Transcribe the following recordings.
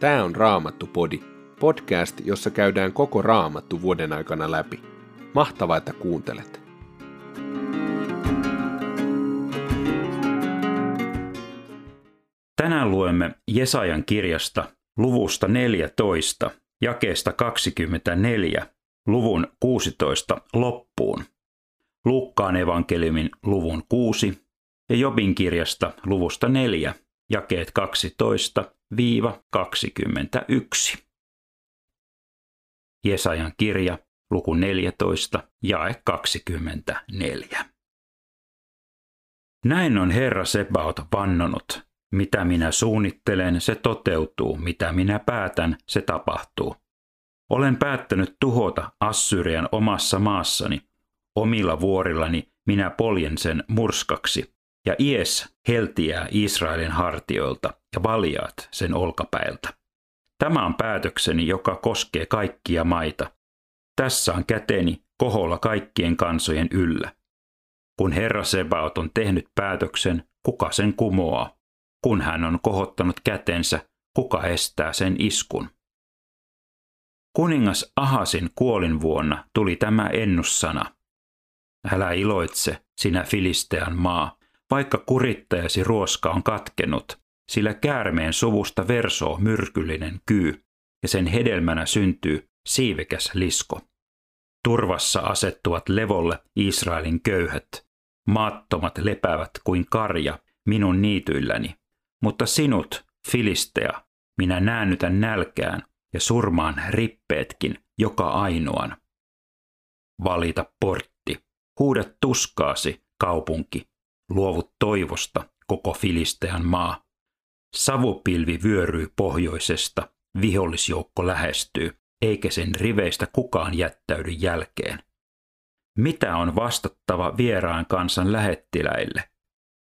Tämä on Raamattu-podi, podcast, jossa käydään koko Raamattu vuoden aikana läpi. Mahtavaa, että kuuntelet! Tänään luemme Jesajan kirjasta luvusta 14, jakeesta 24, luvun 16 loppuun. Luukkaan evankeliumin luvun 6 ja Jobin kirjasta luvusta 4, jakeet 12-21. Jesajan kirja, luku 14, jae 24. Näin on Herra Sebaot vannonut. Mitä minä suunnittelen, se toteutuu. Mitä minä päätän, se tapahtuu. Olen päättänyt tuhota Assyrian omassa maassani. Omilla vuorillani minä poljen sen murskaksi ja Ies heltiää Israelin hartioilta ja valjaat sen olkapäiltä. Tämä on päätökseni, joka koskee kaikkia maita. Tässä on käteni koholla kaikkien kansojen yllä. Kun Herra Sebaot on tehnyt päätöksen, kuka sen kumoaa? Kun hän on kohottanut kätensä, kuka estää sen iskun? Kuningas Ahasin kuolin vuonna tuli tämä ennussana. Älä iloitse, sinä Filistean maa, vaikka kurittajasi ruoska on katkenut, sillä käärmeen suvusta versoo myrkyllinen kyy, ja sen hedelmänä syntyy siivekäs lisko. Turvassa asettuvat levolle Israelin köyhät. Maattomat lepäävät kuin karja minun niityilläni. Mutta sinut, Filistea, minä näännytän nälkään ja surmaan rippeetkin joka ainoan. Valita portti, huuda tuskaasi, kaupunki, luovut toivosta, koko Filistean maa. Savupilvi vyöryy pohjoisesta, vihollisjoukko lähestyy, eikä sen riveistä kukaan jättäydy jälkeen. Mitä on vastattava vieraan kansan lähettiläille?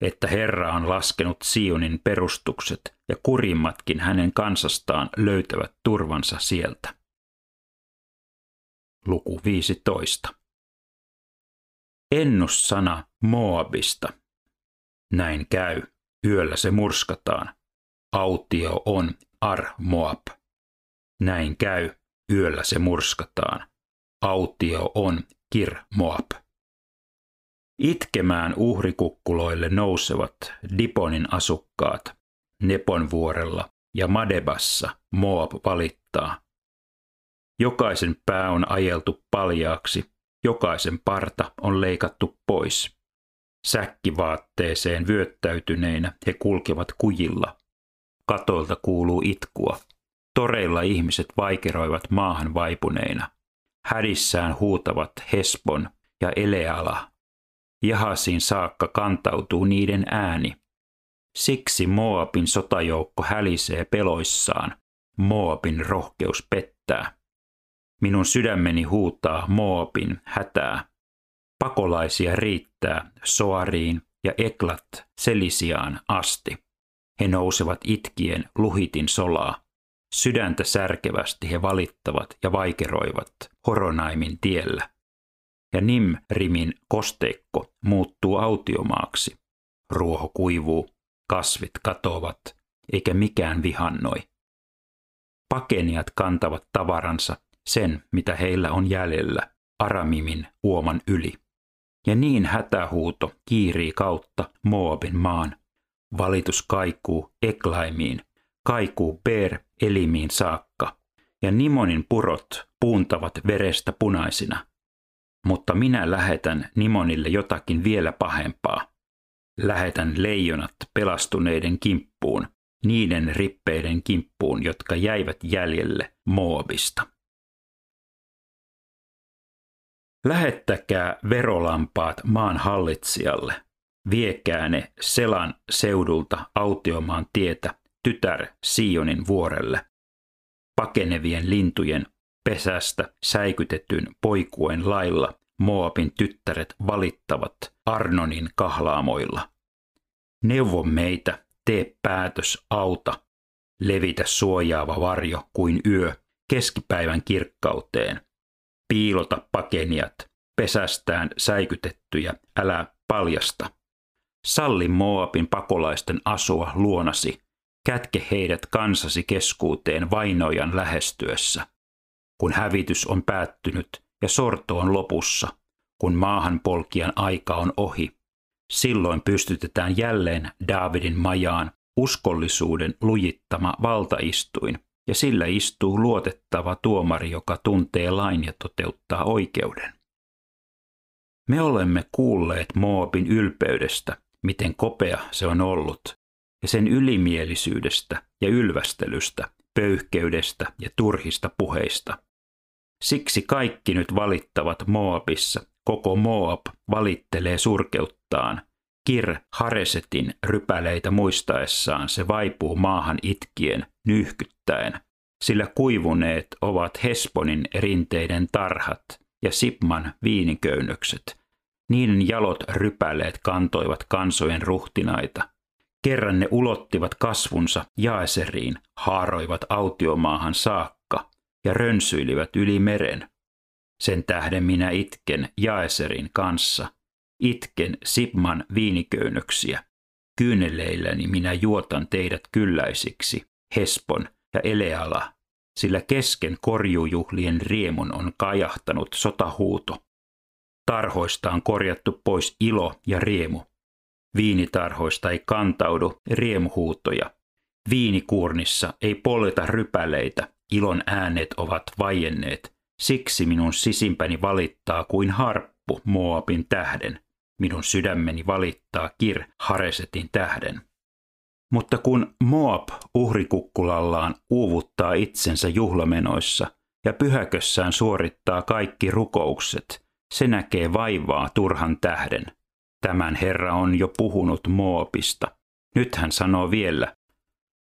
Että Herra on laskenut Sionin perustukset ja kurimmatkin hänen kansastaan löytävät turvansa sieltä. Luku 15. Ennussana Moabista – näin käy. Yöllä se murskataan. Autio on Ar Moab. Näin käy. Yöllä se murskataan. Autio on Kir Moab. Itkemään uhrikukkuloille nousevat Diponin asukkaat. Nepon vuorella ja Madebassa Moab valittaa. Jokaisen pää on ajeltu paljaaksi, jokaisen parta on leikattu pois. Säkkivaatteeseen vyöttäytyneinä he kulkevat kujilla. Katoilta kuuluu itkua. Toreilla ihmiset vaikeroivat maahan vaipuneina. Hädissään huutavat Hesbon ja Eleala. Jahasiin saakka kantautuu niiden ääni. Siksi Moabin sotajoukko hälisee peloissaan. Moabin rohkeus pettää. Minun sydämeni huutaa Moabin hätää. Pakolaisia riittää Soariin ja Eklat Selisiaan asti. He nousevat itkien luhitin solaa. Sydäntä särkevästi he valittavat ja vaikeroivat Horonaimin tiellä. Ja Nimrimin kosteikko muuttuu autiomaaksi. Ruoho kuivuu, kasvit katoavat, eikä mikään vihannoi. Pakenijat kantavat tavaransa, sen mitä heillä on jäljellä, Aramimin uoman yli. Ja niin hätähuuto kiirii kautta Moabin maan. Valitus kaikuu Eklaimiin, kaikuu Ber elimiin saakka, ja Nimonin purot puuntavat verestä punaisina. Mutta minä lähetän Nimonille jotakin vielä pahempaa. Lähetän leijonat pelastuneiden kimppuun, niiden rippeiden kimppuun, jotka jäivät jäljelle Moabista. Lähettäkää verolampaat maan hallitsijalle. Viekää ne Selan seudulta autiomaan tietä tytär Sionin vuorelle. Pakenevien lintujen pesästä säikytetyn poikuen lailla Moabin tyttäret valittavat Arnonin kahlaamoilla. Neuvo meitä, tee päätös, auta, levitä suojaava varjo kuin yö keskipäivän kirkkauteen – piilota pakenijat, pesästään säikytettyjä, älä paljasta. Salli Moabin pakolaisten asua luonasi, kätke heidät kansasi keskuuteen vainojan lähestyessä. Kun hävitys on päättynyt ja sorto on lopussa, kun maahanpolkijan aika on ohi, silloin pystytetään jälleen Davidin majaan uskollisuuden lujittama valtaistuin, ja sillä istuu luotettava tuomari, joka tuntee lain ja toteuttaa oikeuden. Me olemme kuulleet Moabin ylpeydestä, miten kopea se on ollut, ja sen ylimielisyydestä ja ylvästelystä, pöyhkeydestä ja turhista puheista. Siksi kaikki nyt valittavat Moabissa, koko Moab valittelee surkeuttaan. Kir Haresetin rypäleitä muistaessaan se vaipuu maahan itkien, nyhkyttäen, sillä kuivuneet ovat Hesponin rinteiden tarhat ja Sipman viiniköynnökset. Niiden jalot rypäleet kantoivat kansojen ruhtinaita. Kerran ne ulottivat kasvunsa Jaeseriin, haaroivat autiomaahan saakka ja rönsyilivät yli meren. Sen tähden minä itken Jaeserin kanssa, itken Sipman viiniköynnöksiä. Kyyneleilläni minä juotan teidät kylläisiksi, Hespon ja Eleala, sillä kesken korjujuhlien riemun on kajahtanut sotahuuto. Tarhoista on korjattu pois ilo ja riemu. Viinitarhoista ei kantaudu riemuhuutoja. Viinikuurnissa ei polleta rypäleitä, ilon äänet ovat vaienneet. Siksi minun sisimpäni valittaa kuin harppu Moabin tähden. Minun sydämeni valittaa Kir Haresetin tähden. Mutta kun Moab uhrikukkulallaan uuvuttaa itsensä juhlamenoissa ja pyhäkössään suorittaa kaikki rukoukset, se näkee vaivaa turhan tähden. Tämän Herra on jo puhunut Moabista. Nyt hän sanoo vielä,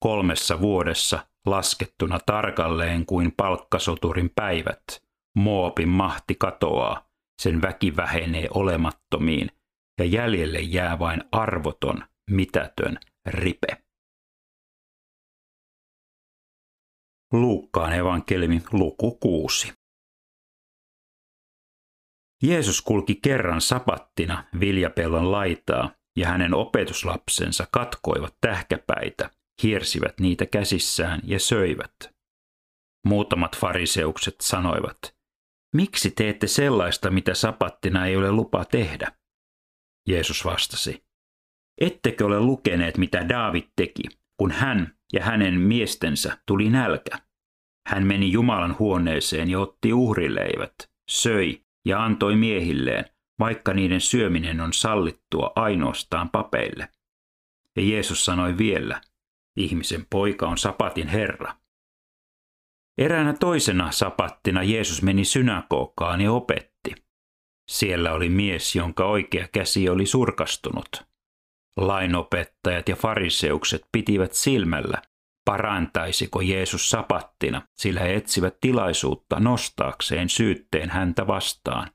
kolmessa vuodessa laskettuna tarkalleen kuin palkkasoturin päivät, Moabin mahti katoaa, sen väki vähenee olemattomiin, ja jäljelle jää vain arvoton, mitätön ripe. Luukkaan evankeliumi luku 6. Jeesus kulki kerran sapattina viljapellon laitaa ja hänen opetuslapsensa katkoivat tähkäpäitä, hiersivät niitä käsissään ja söivät. Muutamat fariseukset sanoivat, miksi teette sellaista, mitä sapattina ei ole lupa tehdä? Jeesus vastasi, ettekö ole lukeneet, mitä Daavid teki, kun hän ja hänen miestensä tuli nälkä? Hän meni Jumalan huoneeseen ja otti uhrileivät, söi ja antoi miehilleen, vaikka niiden syöminen on sallittua ainoastaan papeille. Ja Jeesus sanoi vielä, ihmisen poika on sapatin Herra. Eräänä toisena sapattina Jeesus meni synagogaan ja opetti. Siellä oli mies, jonka oikea käsi oli surkastunut. Lainopettajat ja fariseukset pitivät silmällä, parantaisiko Jeesus sapattina, sillä he etsivät tilaisuutta nostaakseen syytteen häntä vastaan.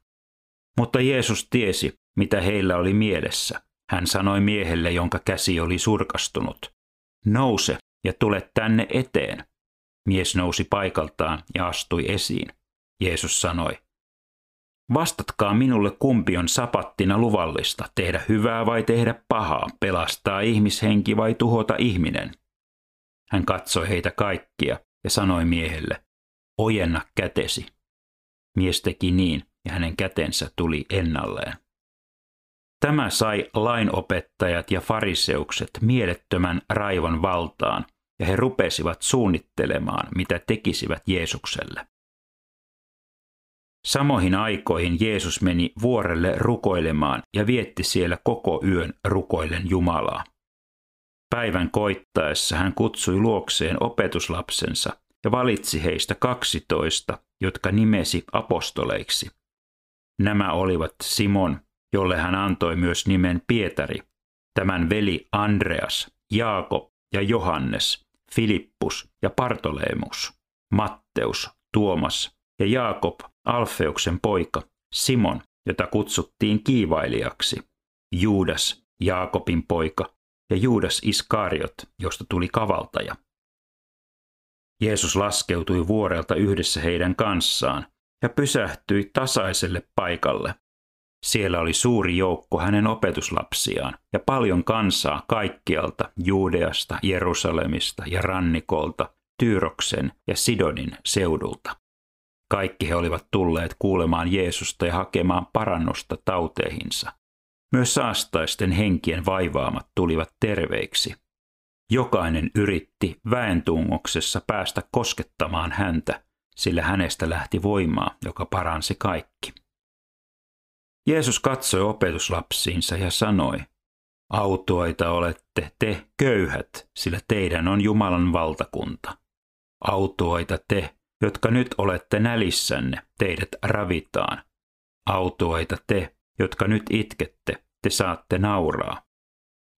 Mutta Jeesus tiesi, mitä heillä oli mielessä. Hän sanoi miehelle, jonka käsi oli surkastunut, nouse ja tule tänne eteen. Mies nousi paikaltaan ja astui esiin. Jeesus sanoi, Vastatkaa minulle kumpi on sapattina luvallista, tehdä hyvää vai tehdä pahaa, pelastaa ihmishenki vai tuhota ihminen. Hän katsoi heitä kaikkia ja sanoi miehelle, ojenna kätesi. Mies teki niin ja hänen kätensä tuli ennalleen. Tämä sai lainopettajat ja fariseukset mielettömän raivon valtaan, ja he rupesivat suunnittelemaan, mitä tekisivät Jeesukselle. Samoihin aikoihin Jeesus meni vuorelle rukoilemaan ja vietti siellä koko yön rukoillen Jumalaa. Päivän koittaessa hän kutsui luokseen opetuslapsensa ja valitsi heistä kaksitoista, jotka nimesi apostoleiksi. Nämä olivat Simon, jolle hän antoi myös nimen Pietari, tämän veli Andreas, Jaakob ja Johannes, Filippus ja Partoleemus, Matteus, Tuomas ja Jaakob, Alfeuksen poika, Simon, jota kutsuttiin kiivailijaksi, Juudas, Jaakobin poika ja Juudas Iskariot, josta tuli kavaltaja. Jeesus laskeutui vuorelta yhdessä heidän kanssaan ja pysähtyi tasaiselle paikalle. Siellä oli suuri joukko hänen opetuslapsiaan ja paljon kansaa kaikkialta Juudeasta, Jerusalemista ja rannikolta, Tyyroksen ja Sidonin seudulta. Kaikki he olivat tulleet kuulemaan Jeesusta ja hakemaan parannusta tauteihinsa. Myös saastaisten henkien vaivaamat tulivat terveiksi. Jokainen yritti väentungoksessa päästä koskettamaan häntä, sillä hänestä lähti voimaa, joka paransi kaikki. Jeesus katsoi opetuslapsiinsa ja sanoi, Autoita olette te köyhät, sillä teidän on Jumalan valtakunta. Autoita te, jotka nyt olette nälissänne, teidät ravitaan. Autoita te, jotka nyt itkette, te saatte nauraa.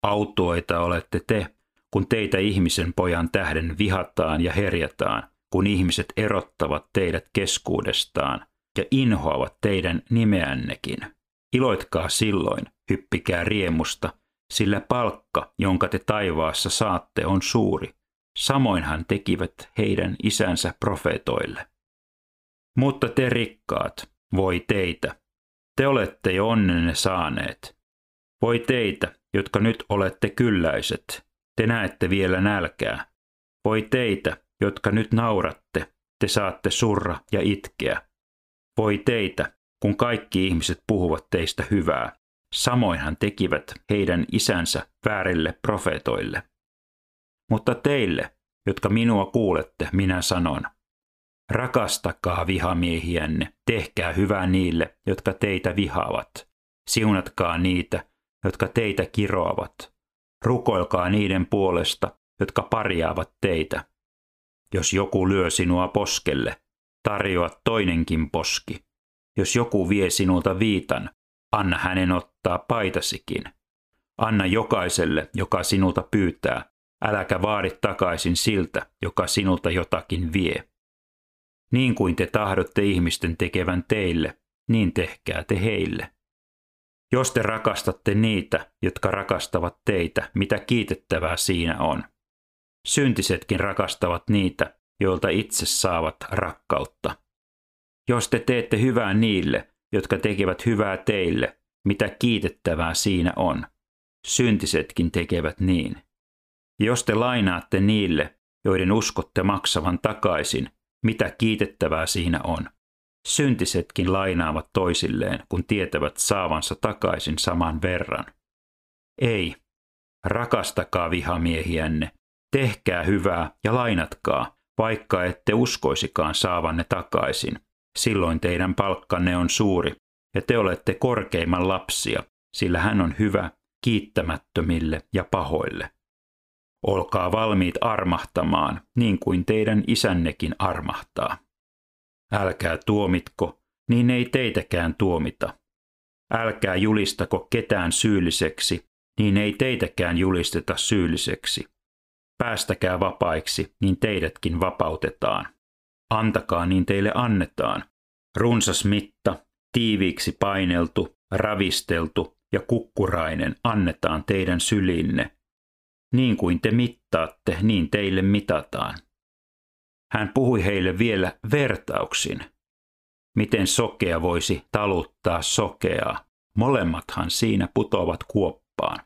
Autoita olette te, kun teitä ihmisen pojan tähden vihataan ja herjataan, kun ihmiset erottavat teidät keskuudestaan ja inhoavat teidän nimeännekin. Iloitkaa silloin, hyppikää riemusta, sillä palkka, jonka te taivaassa saatte, on suuri. Samoin hän tekivät heidän isänsä profeetoille. Mutta te rikkaat, voi teitä, te olette jo onnenne saaneet. Voi teitä, jotka nyt olette kylläiset, te näette vielä nälkää. Voi teitä, jotka nyt nauratte, te saatte surra ja itkeä. Voi teitä, kun kaikki ihmiset puhuvat teistä hyvää, samoin hän tekivät heidän isänsä väärille profeetoille. Mutta teille, jotka minua kuulette, minä sanon, rakastakaa vihamiehiänne, tehkää hyvää niille, jotka teitä vihaavat. Siunatkaa niitä, jotka teitä kiroavat. Rukoilkaa niiden puolesta, jotka parjaavat teitä. Jos joku lyö sinua poskelle, tarjoa toinenkin poski. Jos joku vie sinulta viitan, anna hänen ottaa paitasikin. Anna jokaiselle, joka sinulta pyytää, äläkä vaadi takaisin siltä, joka sinulta jotakin vie. Niin kuin te tahdotte ihmisten tekevän teille, niin tehkää te heille. Jos te rakastatte niitä, jotka rakastavat teitä, mitä kiitettävää siinä on. Syntisetkin rakastavat niitä, joilta itse saavat rakkautta. Jos te teette hyvää niille, jotka tekevät hyvää teille, mitä kiitettävää siinä on. Syntisetkin tekevät niin. Jos te lainaatte niille, joiden uskotte maksavan takaisin, mitä kiitettävää siinä on. Syntisetkin lainaavat toisilleen, kun tietävät saavansa takaisin saman verran. Ei, rakastakaa vihamiehiänne, tehkää hyvää ja lainatkaa, vaikka ette uskoisikaan saavanne takaisin. Silloin teidän palkkanne on suuri, ja te olette korkeimman lapsia, sillä hän on hyvä kiittämättömille ja pahoille. Olkaa valmiit armahtamaan, niin kuin teidän isännekin armahtaa. Älkää tuomitko, niin ei teitäkään tuomita. Älkää julistako ketään syylliseksi, niin ei teitäkään julisteta syylliseksi. Päästäkää vapaiksi, niin teidätkin vapautetaan. Antakaa, niin teille annetaan. Runsas mitta, tiiviiksi paineltu, ravisteltu ja kukkurainen annetaan teidän sylinne. Niin kuin te mittaatte, niin teille mitataan. Hän puhui heille vielä vertauksin. Miten sokea voisi taluttaa sokeaa? Molemmathan siinä putoavat kuoppaan.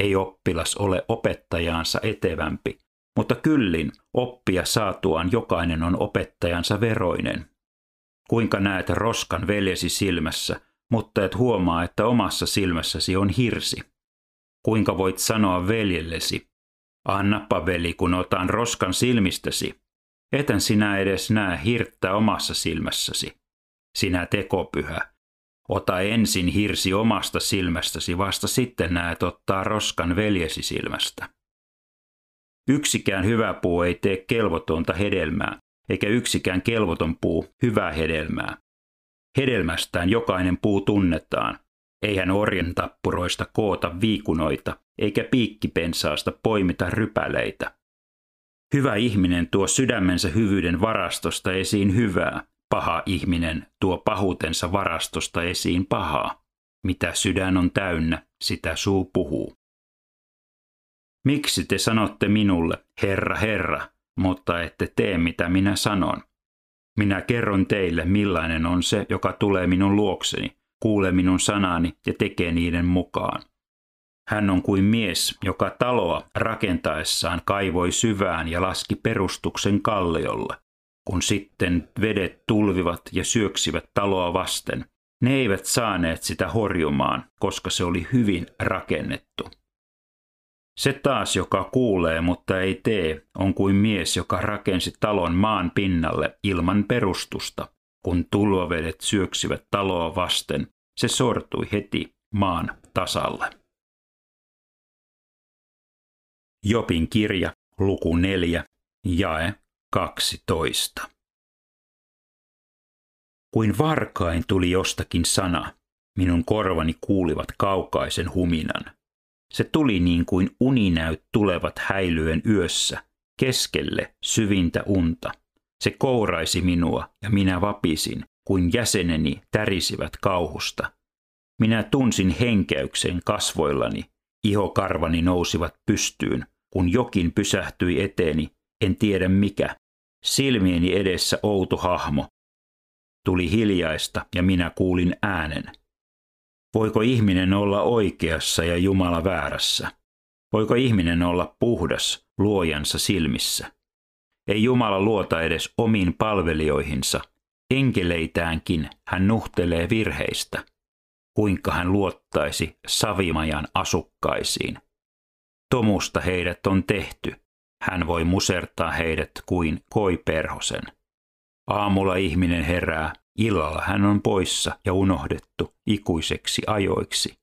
Ei oppilas ole opettajaansa etevämpi, mutta kyllin oppia saatuaan jokainen on opettajansa veroinen. Kuinka näet roskan veljesi silmässä, mutta et huomaa, että omassa silmässäsi on hirsi? Kuinka voit sanoa veljellesi, annappa veli, kun otan roskan silmistäsi, etän sinä edes näe hirttä omassa silmässäsi. Sinä tekopyhä, ota ensin hirsi omasta silmästäsi, vasta sitten näet ottaa roskan veljesi silmästä. Yksikään hyvä puu ei tee kelvotonta hedelmää, eikä yksikään kelvoton puu hyvää hedelmää. Hedelmästään jokainen puu tunnetaan. Eihän orjen tappuroista koota viikunoita, eikä piikkipensaasta poimita rypäleitä. Hyvä ihminen tuo sydämensä hyvyyden varastosta esiin hyvää, paha ihminen tuo pahuutensa varastosta esiin pahaa. Mitä sydän on täynnä, sitä suu puhuu. Miksi te sanotte minulle, Herra, Herra, mutta ette tee mitä minä sanon? Minä kerron teille, millainen on se, joka tulee minun luokseni, kuulee minun sanani ja tekee niiden mukaan. Hän on kuin mies, joka taloa rakentaessaan kaivoi syvään ja laski perustuksen kalliolle. Kun sitten vedet tulvivat ja syöksivät taloa vasten, ne eivät saaneet sitä horjumaan, koska se oli hyvin rakennettu. Se taas, joka kuulee, mutta ei tee, on kuin mies, joka rakensi talon maan pinnalle ilman perustusta. Kun tulvavedet syöksivät taloa vasten, se sortui heti maan tasalle. Jopin kirja, luku 4, jae 12. Kuin varkain tuli jostakin sana, minun korvani kuulivat kaukaisen huminan. Se tuli niin kuin uninäyt tulevat häilyen yössä, keskelle syvintä unta. Se kouraisi minua ja minä vapisin, kuin jäseneni tärisivät kauhusta. Minä tunsin henkäyksen kasvoillani, ihokarvani nousivat pystyyn, kun jokin pysähtyi eteeni, en tiedä mikä. Silmieni edessä outo hahmo. Tuli hiljaista ja minä kuulin äänen. Voiko ihminen olla oikeassa ja Jumala väärässä? Voiko ihminen olla puhdas luojansa silmissä? Ei Jumala luota edes omiin palvelijoihinsa. Enkeleitäänkin hän nuhtelee virheistä. Kuinka hän luottaisi Savimajan asukkaisiin? Tomusta heidät on tehty. Hän voi musertaa heidät kuin koiperhosen. Aamulla ihminen herää Illalla hän on poissa ja unohdettu ikuiseksi ajoiksi.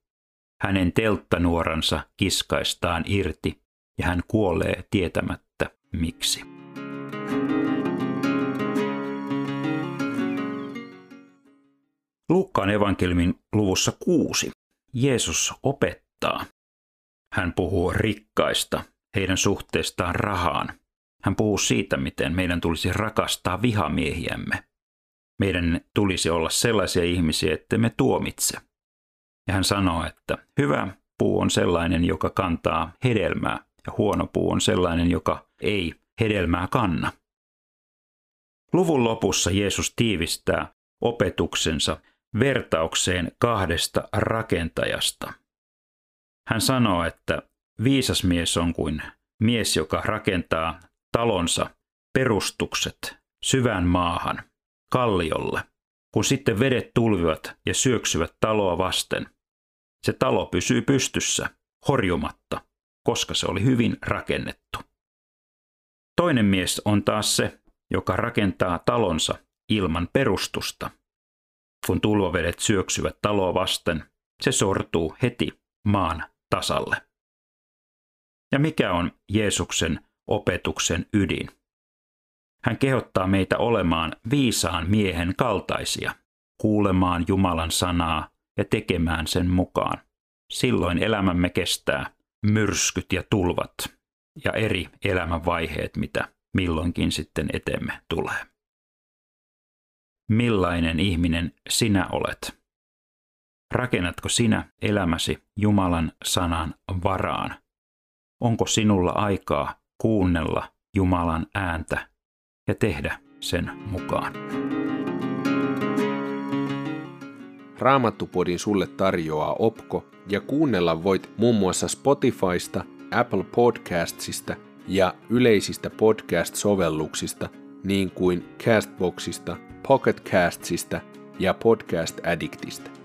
Hänen telttanuoransa kiskaistaan irti ja hän kuolee tietämättä miksi. Luukkaan evankelmin luvussa kuusi Jeesus opettaa. Hän puhuu rikkaista, heidän suhteestaan rahaan. Hän puhuu siitä, miten meidän tulisi rakastaa vihamiehiämme meidän tulisi olla sellaisia ihmisiä, että me tuomitse. Ja hän sanoo, että hyvä puu on sellainen, joka kantaa hedelmää, ja huono puu on sellainen, joka ei hedelmää kanna. Luvun lopussa Jeesus tiivistää opetuksensa vertaukseen kahdesta rakentajasta. Hän sanoo, että viisas mies on kuin mies, joka rakentaa talonsa perustukset syvään maahan – kalliolle, kun sitten vedet tulvivat ja syöksyvät taloa vasten. Se talo pysyy pystyssä, horjumatta, koska se oli hyvin rakennettu. Toinen mies on taas se, joka rakentaa talonsa ilman perustusta. Kun tulvavedet syöksyvät taloa vasten, se sortuu heti maan tasalle. Ja mikä on Jeesuksen opetuksen ydin? Hän kehottaa meitä olemaan viisaan miehen kaltaisia, kuulemaan Jumalan sanaa ja tekemään sen mukaan. Silloin elämämme kestää myrskyt ja tulvat ja eri elämänvaiheet, mitä milloinkin sitten etemme tulee. Millainen ihminen sinä olet? Rakennatko sinä elämäsi Jumalan sanan varaan? Onko sinulla aikaa kuunnella Jumalan ääntä ja tehdä sen mukaan. Raamattupodin sulle tarjoaa Opko ja kuunnella voit muun muassa Spotifysta, Apple Podcastsista ja yleisistä podcast-sovelluksista niin kuin Castboxista, Pocketcastsista ja Podcast Addictista.